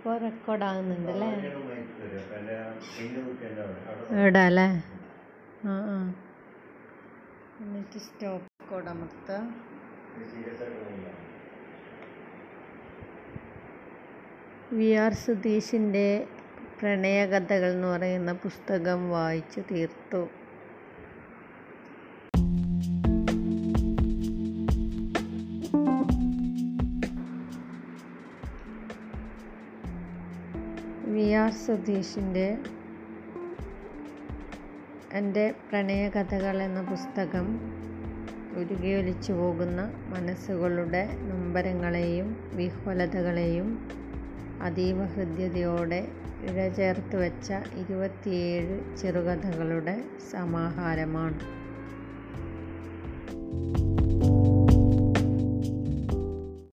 ഇപ്പോൾ റെക്കോർഡ് ആകുന്നുണ്ട് അല്ലേ ഇവിടെ അല്ലേ ആ ആ. എന്നിട്ട് സ്റ്റോപ്പ് കോഡ് അമർത്ത വി ആർ സുധീഷിന്റെ പ്രണയകഥകൾ എന്ന് പറയുന്ന പുസ്തകം വായിച്ചു തീർത്തു. വി ആർ സുധീഷിന്റെ എന്റെ പ്രണയകഥകൾ എന്ന പുസ്തകം ഉരുകിയൊലിച്ചു പോകുന്ന മനസ്സുകളുടെ നൊമ്പരങ്ങളെയും വിഹ്വലതകളെയും അതീവ ഹൃദ്യതയോടെ ഇഴചേർത്ത് വെച്ച ഇരുപത്തിയേഴ് ചെറുകഥകളുടെ സമാഹാരമാണ്.